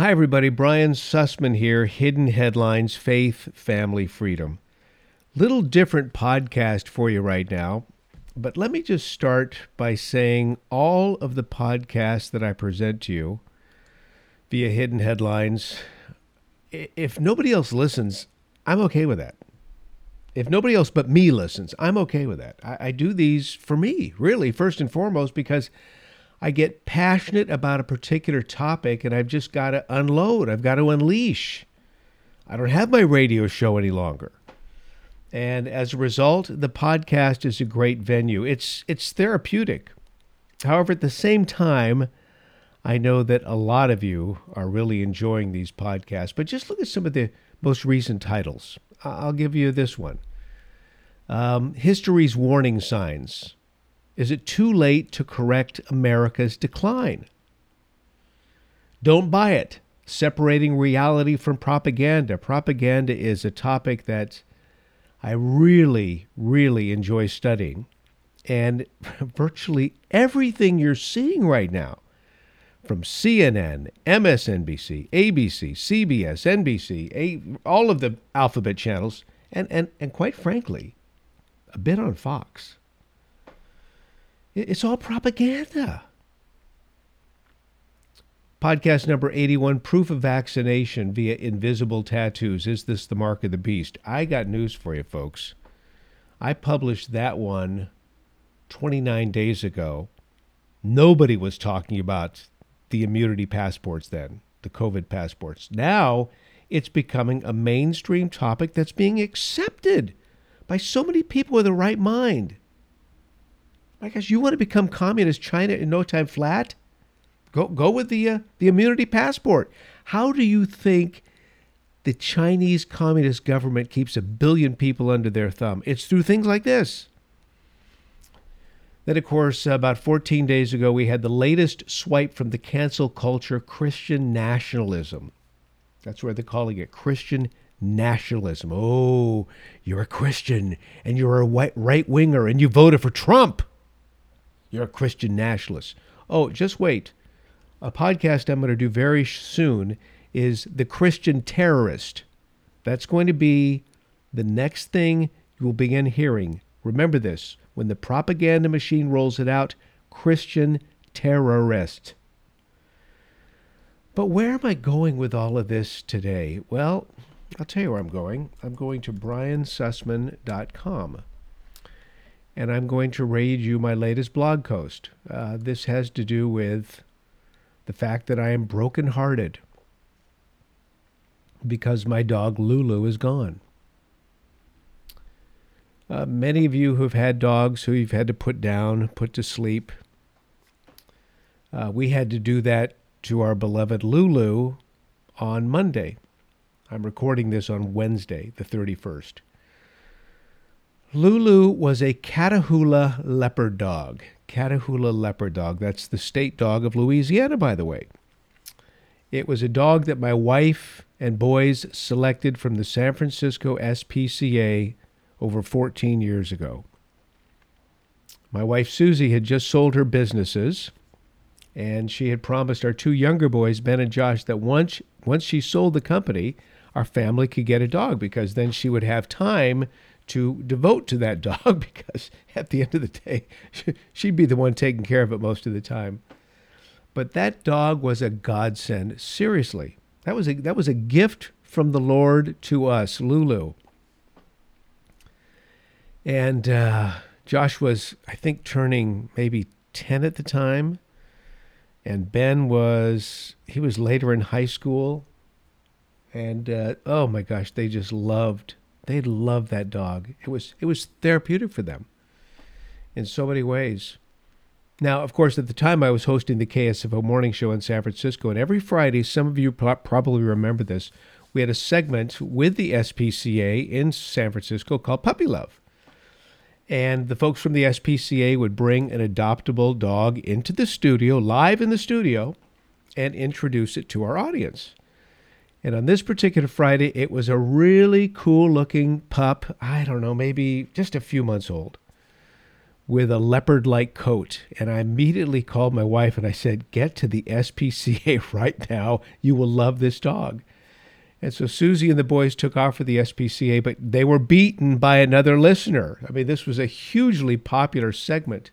Hi, everybody. Brian Sussman here. Hidden Headlines Faith, Family, Freedom. Little different podcast for you right now, but let me just start by saying all of the podcasts that I present to you via Hidden Headlines, if nobody else listens, I'm okay with that. If nobody else but me listens, I'm okay with that. I, I do these for me, really, first and foremost, because I get passionate about a particular topic and I've just got to unload. I've got to unleash. I don't have my radio show any longer. And as a result, the podcast is a great venue. It's it's therapeutic. However, at the same time, I know that a lot of you are really enjoying these podcasts, but just look at some of the most recent titles. I'll give you this one um, History's Warning Signs is it too late to correct America's decline? Don't buy it. Separating reality from propaganda. Propaganda is a topic that I really, really enjoy studying. And virtually everything you're seeing right now, from CNN, MSNBC, ABC, CBS, NBC, a, all of the alphabet channels, and, and, and quite frankly, a bit on Fox, it's all propaganda. Podcast number 81 Proof of Vaccination via Invisible Tattoos. Is this the mark of the beast? I got news for you, folks. I published that one 29 days ago. Nobody was talking about the immunity passports then, the COVID passports. Now it's becoming a mainstream topic that's being accepted by so many people with the right mind. My gosh, you want to become communist China in no time flat? Go go with the uh, the immunity passport. How do you think the Chinese communist government keeps a billion people under their thumb? It's through things like this. Then, of course, about 14 days ago, we had the latest swipe from the cancel culture Christian nationalism. That's where they're calling it Christian nationalism. Oh, you're a Christian and you're a right winger and you voted for Trump. You're a Christian nationalist. Oh, just wait. A podcast I'm going to do very soon is The Christian Terrorist. That's going to be the next thing you will begin hearing. Remember this when the propaganda machine rolls it out Christian terrorist. But where am I going with all of this today? Well, I'll tell you where I'm going. I'm going to briansussman.com and I'm going to read you my latest blog post. Uh, this has to do with the fact that I am brokenhearted because my dog Lulu is gone. Uh, many of you who have had dogs who you've had to put down, put to sleep, uh, we had to do that to our beloved Lulu on Monday. I'm recording this on Wednesday, the 31st. Lulu was a Catahoula leopard dog. Catahoula leopard dog. That's the state dog of Louisiana, by the way. It was a dog that my wife and boys selected from the San Francisco SPCA over 14 years ago. My wife Susie had just sold her businesses, and she had promised our two younger boys, Ben and Josh, that once once she sold the company, our family could get a dog because then she would have time to devote to that dog because at the end of the day, she'd be the one taking care of it most of the time. But that dog was a godsend. Seriously, that was a that was a gift from the Lord to us, Lulu. And uh, Josh was, I think, turning maybe ten at the time, and Ben was he was later in high school. And uh, oh my gosh, they just loved they loved that dog. It was it was therapeutic for them in so many ways. Now, of course, at the time I was hosting the KSFO morning show in San Francisco, and every Friday, some of you probably remember this, we had a segment with the SPCA in San Francisco called Puppy Love. And the folks from the SPCA would bring an adoptable dog into the studio, live in the studio, and introduce it to our audience. And on this particular Friday, it was a really cool looking pup. I don't know, maybe just a few months old. with a leopard like coat. And I immediately called my wife and I said, Get to the SPCA right now. You will love this dog. And so Susie and the boys took off for the SPCA, but they were beaten by another listener. I mean, this was a hugely popular segment.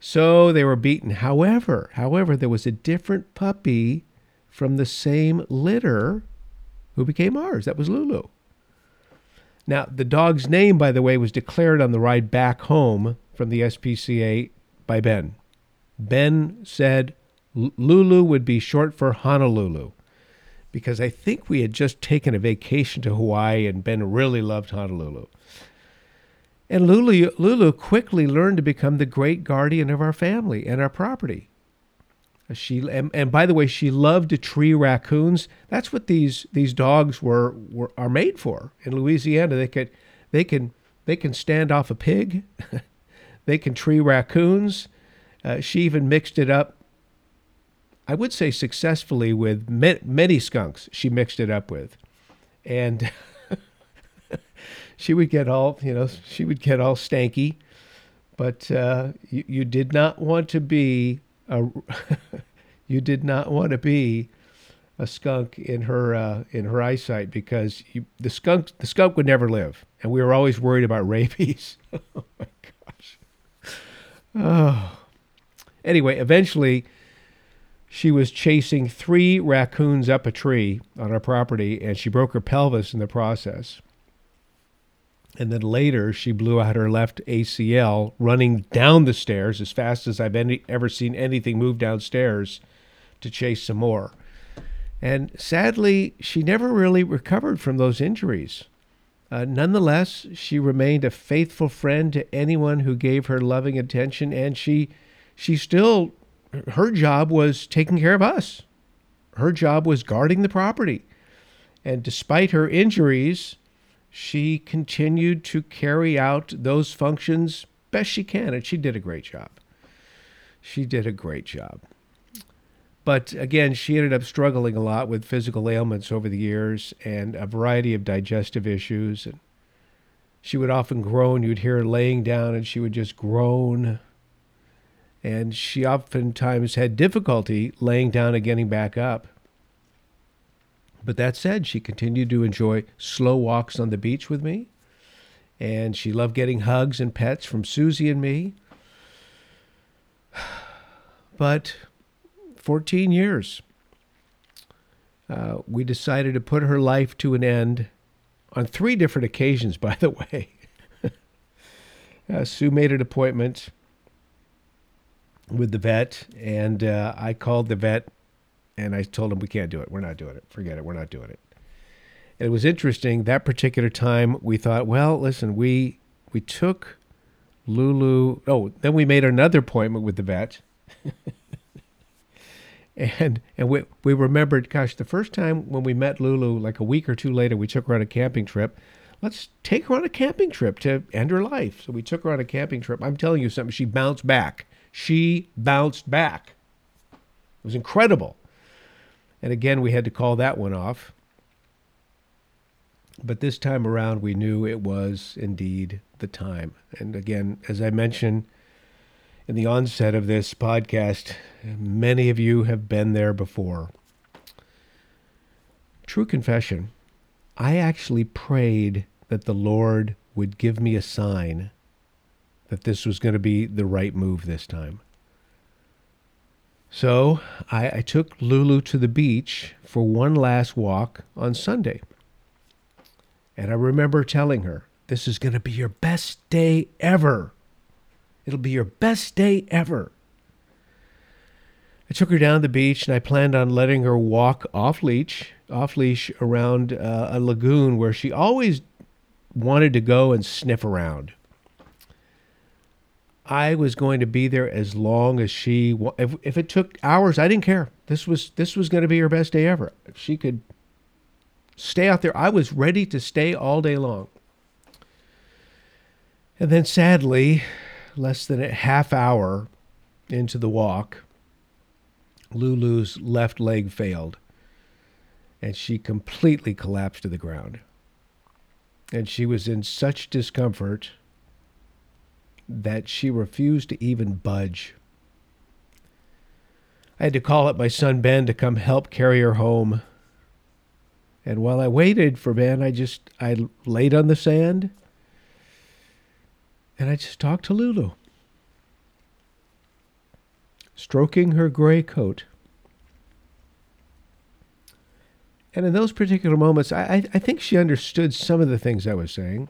So they were beaten. However, however, there was a different puppy from the same litter who became ours. That was Lulu. Now, the dog's name, by the way, was declared on the ride back home from the SPCA by Ben. Ben said Lulu would be short for Honolulu because I think we had just taken a vacation to Hawaii and Ben really loved Honolulu. And Lulu, Lulu quickly learned to become the great guardian of our family and our property. She and, and by the way, she loved to tree raccoons. That's what these these dogs were, were are made for. In Louisiana, they could they can they can stand off a pig, they can tree raccoons. Uh, she even mixed it up I would say successfully with many skunks she mixed it up with. And she would get all, you know, she would get all stanky. But uh, you, you did not want to be a, you did not want to be a skunk in her uh, in her eyesight because you, the skunk the skunk would never live, and we were always worried about rabies. oh my gosh. Oh. Anyway, eventually she was chasing three raccoons up a tree on our property and she broke her pelvis in the process. And then later, she blew out her left ACL running down the stairs as fast as I've any, ever seen anything move downstairs to chase some more. And sadly, she never really recovered from those injuries. Uh, nonetheless, she remained a faithful friend to anyone who gave her loving attention, and she she still her job was taking care of us. Her job was guarding the property. And despite her injuries, she continued to carry out those functions best she can. And she did a great job. She did a great job. But again, she ended up struggling a lot with physical ailments over the years and a variety of digestive issues. And she would often groan. You'd hear her laying down and she would just groan and she oftentimes had difficulty laying down and getting back up. But that said, she continued to enjoy slow walks on the beach with me, and she loved getting hugs and pets from Susie and me. But 14 years, uh, we decided to put her life to an end on three different occasions, by the way. uh, Sue made an appointment with the vet, and uh, I called the vet and I told him we can't do it. We're not doing it. Forget it. We're not doing it. And it was interesting that particular time. We thought, well, listen, we we took Lulu. Oh, then we made another appointment with the vet. and and we we remembered, gosh, the first time when we met Lulu, like a week or two later, we took her on a camping trip. Let's take her on a camping trip to end her life. So we took her on a camping trip. I'm telling you something. She bounced back she bounced back. It was incredible. And again, we had to call that one off. But this time around, we knew it was indeed the time. And again, as I mentioned in the onset of this podcast, many of you have been there before. True confession, I actually prayed that the Lord would give me a sign that this was going to be the right move this time. So I, I, took Lulu to the beach for one last walk on Sunday. And I remember telling her, This is going to be your best day ever. It'll be your best day ever. I took her down the beach and I planned on letting her walk off leash, off leash around uh, a lagoon where she always wanted to go and sniff around. I was going to be there as long as she. If, if it took hours, I didn't care. This was this was going to be her best day ever. If she could stay out there, I was ready to stay all day long. And then, sadly, less than a half hour into the walk, Lulu's left leg failed, and she completely collapsed to the ground. And she was in such discomfort that she refused to even budge. I had to call up my son Ben to come help carry her home. And while I waited for Ben, I just I laid on the sand and I just talked to Lulu, stroking her gray coat. And in those particular moments, I, I think she understood some of the things I was saying.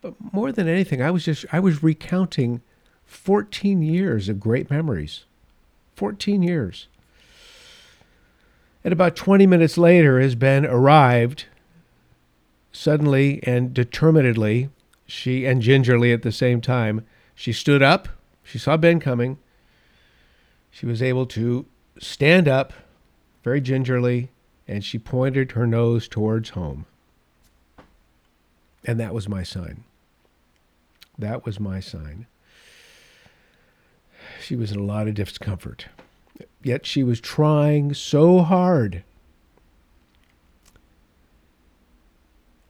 But more than anything, I was just I was recounting 14 years of great memories. 14 years. And about 20 minutes later, as Ben arrived, suddenly and determinedly, she and gingerly at the same time, she stood up. She saw Ben coming. She was able to stand up very gingerly, and she pointed her nose towards home. And that was my sign. That was my sign. She was in a lot of discomfort. Yet she was trying so hard.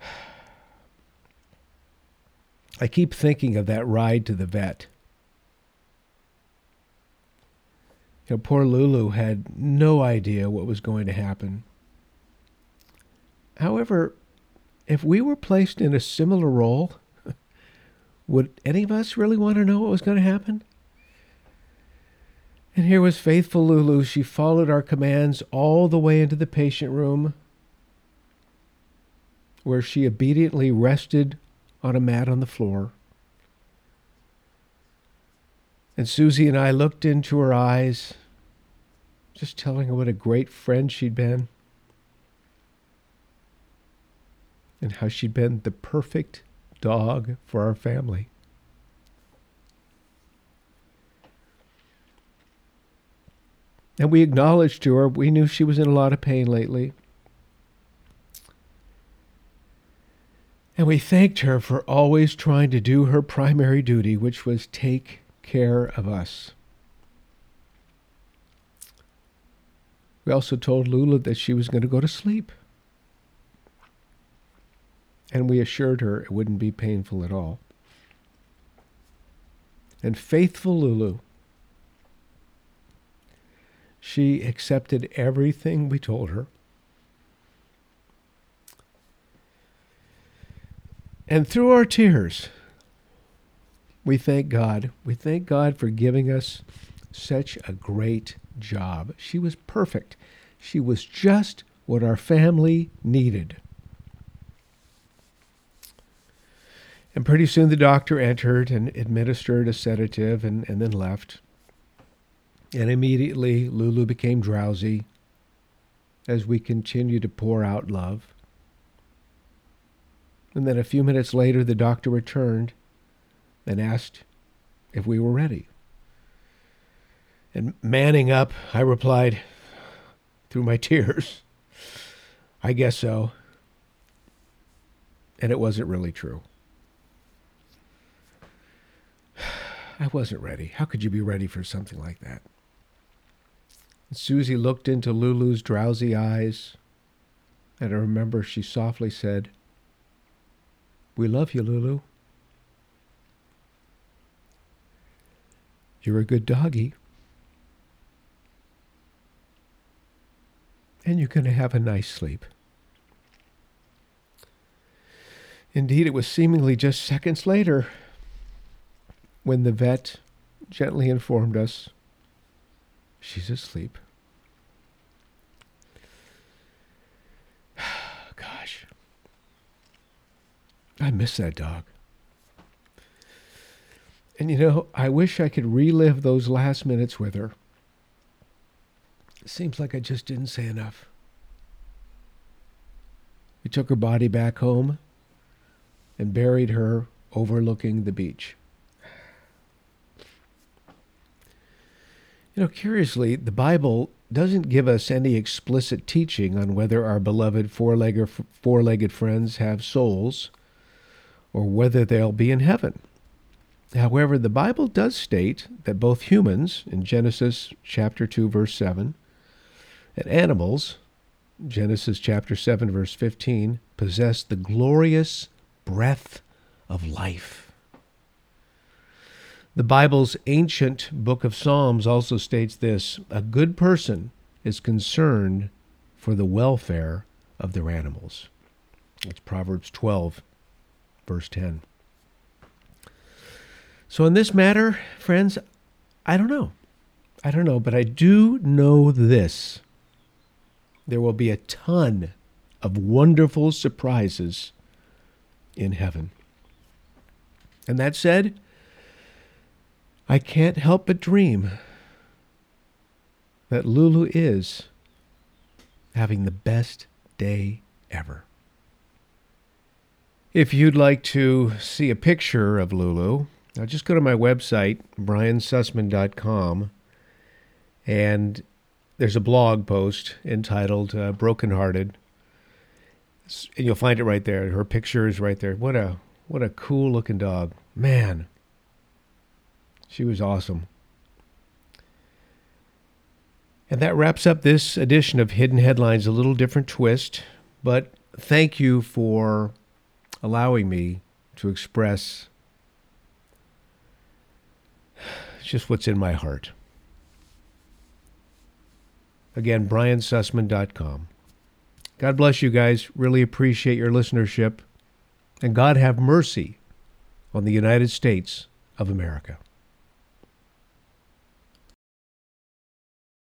I keep thinking of that ride to the vet. You know, poor Lulu had no idea what was going to happen. However, if we were placed in a similar role, would any of us really want to know what was going to happen? And here was faithful Lulu. She followed our commands all the way into the patient room, where she obediently rested on a mat on the floor. And Susie and I looked into her eyes, just telling her what a great friend she'd been and how she'd been the perfect dog for our family. And we acknowledged to her, we knew she was in a lot of pain lately. And we thanked her for always trying to do her primary duty, which was take care of us. We also told Lulu that she was going to go to sleep. And we assured her it wouldn't be painful at all. And faithful Lulu, she accepted everything we told her. And through our tears, we thank God. We thank God for giving us such a great job. She was perfect. She was just what our family needed. And pretty soon the doctor entered and administered a sedative and, and then left. And immediately Lulu became drowsy as we continued to pour out love. And then a few minutes later, the doctor returned and asked if we were ready. And manning up, I replied through my tears, I guess so. And it wasn't really true. I wasn't ready. How could you be ready for something like that? And Susie looked into Lulu's drowsy eyes, and I remember she softly said, We love you, Lulu. You're a good doggy. And you're going to have a nice sleep. Indeed, it was seemingly just seconds later when the vet gently informed us she's asleep. Gosh, I miss that dog. And you know, I wish I could relive those last minutes with her. Seems like I just didn't say enough. We took her body back home and buried her overlooking the beach. You know, curiously, the Bible doesn't give us any explicit teaching on whether our beloved four-legged, four-legged friends have souls or whether they'll be in heaven. However, the Bible does state that both humans, in Genesis chapter 2, verse 7, and animals, Genesis chapter 7, verse 15, possess the glorious breath of life. The Bible's ancient book of Psalms also states this a good person is concerned for the welfare of their animals. It's Proverbs 12, verse 10. So, in this matter, friends, I don't know. I don't know, but I do know this. There will be a ton of wonderful surprises in heaven. And that said, I can't help but dream that Lulu is having the best day ever. If you'd like to see a picture of Lulu, now just go to my website, briansussman.com, and there's a blog post entitled uh, Brokenhearted. And you'll find it right there. Her picture is right there. What a what a cool looking dog. Man. She was awesome. And that wraps up this edition of Hidden Headlines, a little different twist. But thank you for allowing me to express just what's in my heart. Again, briansussman.com. God bless you guys. Really appreciate your listenership. And God have mercy on the United States of America.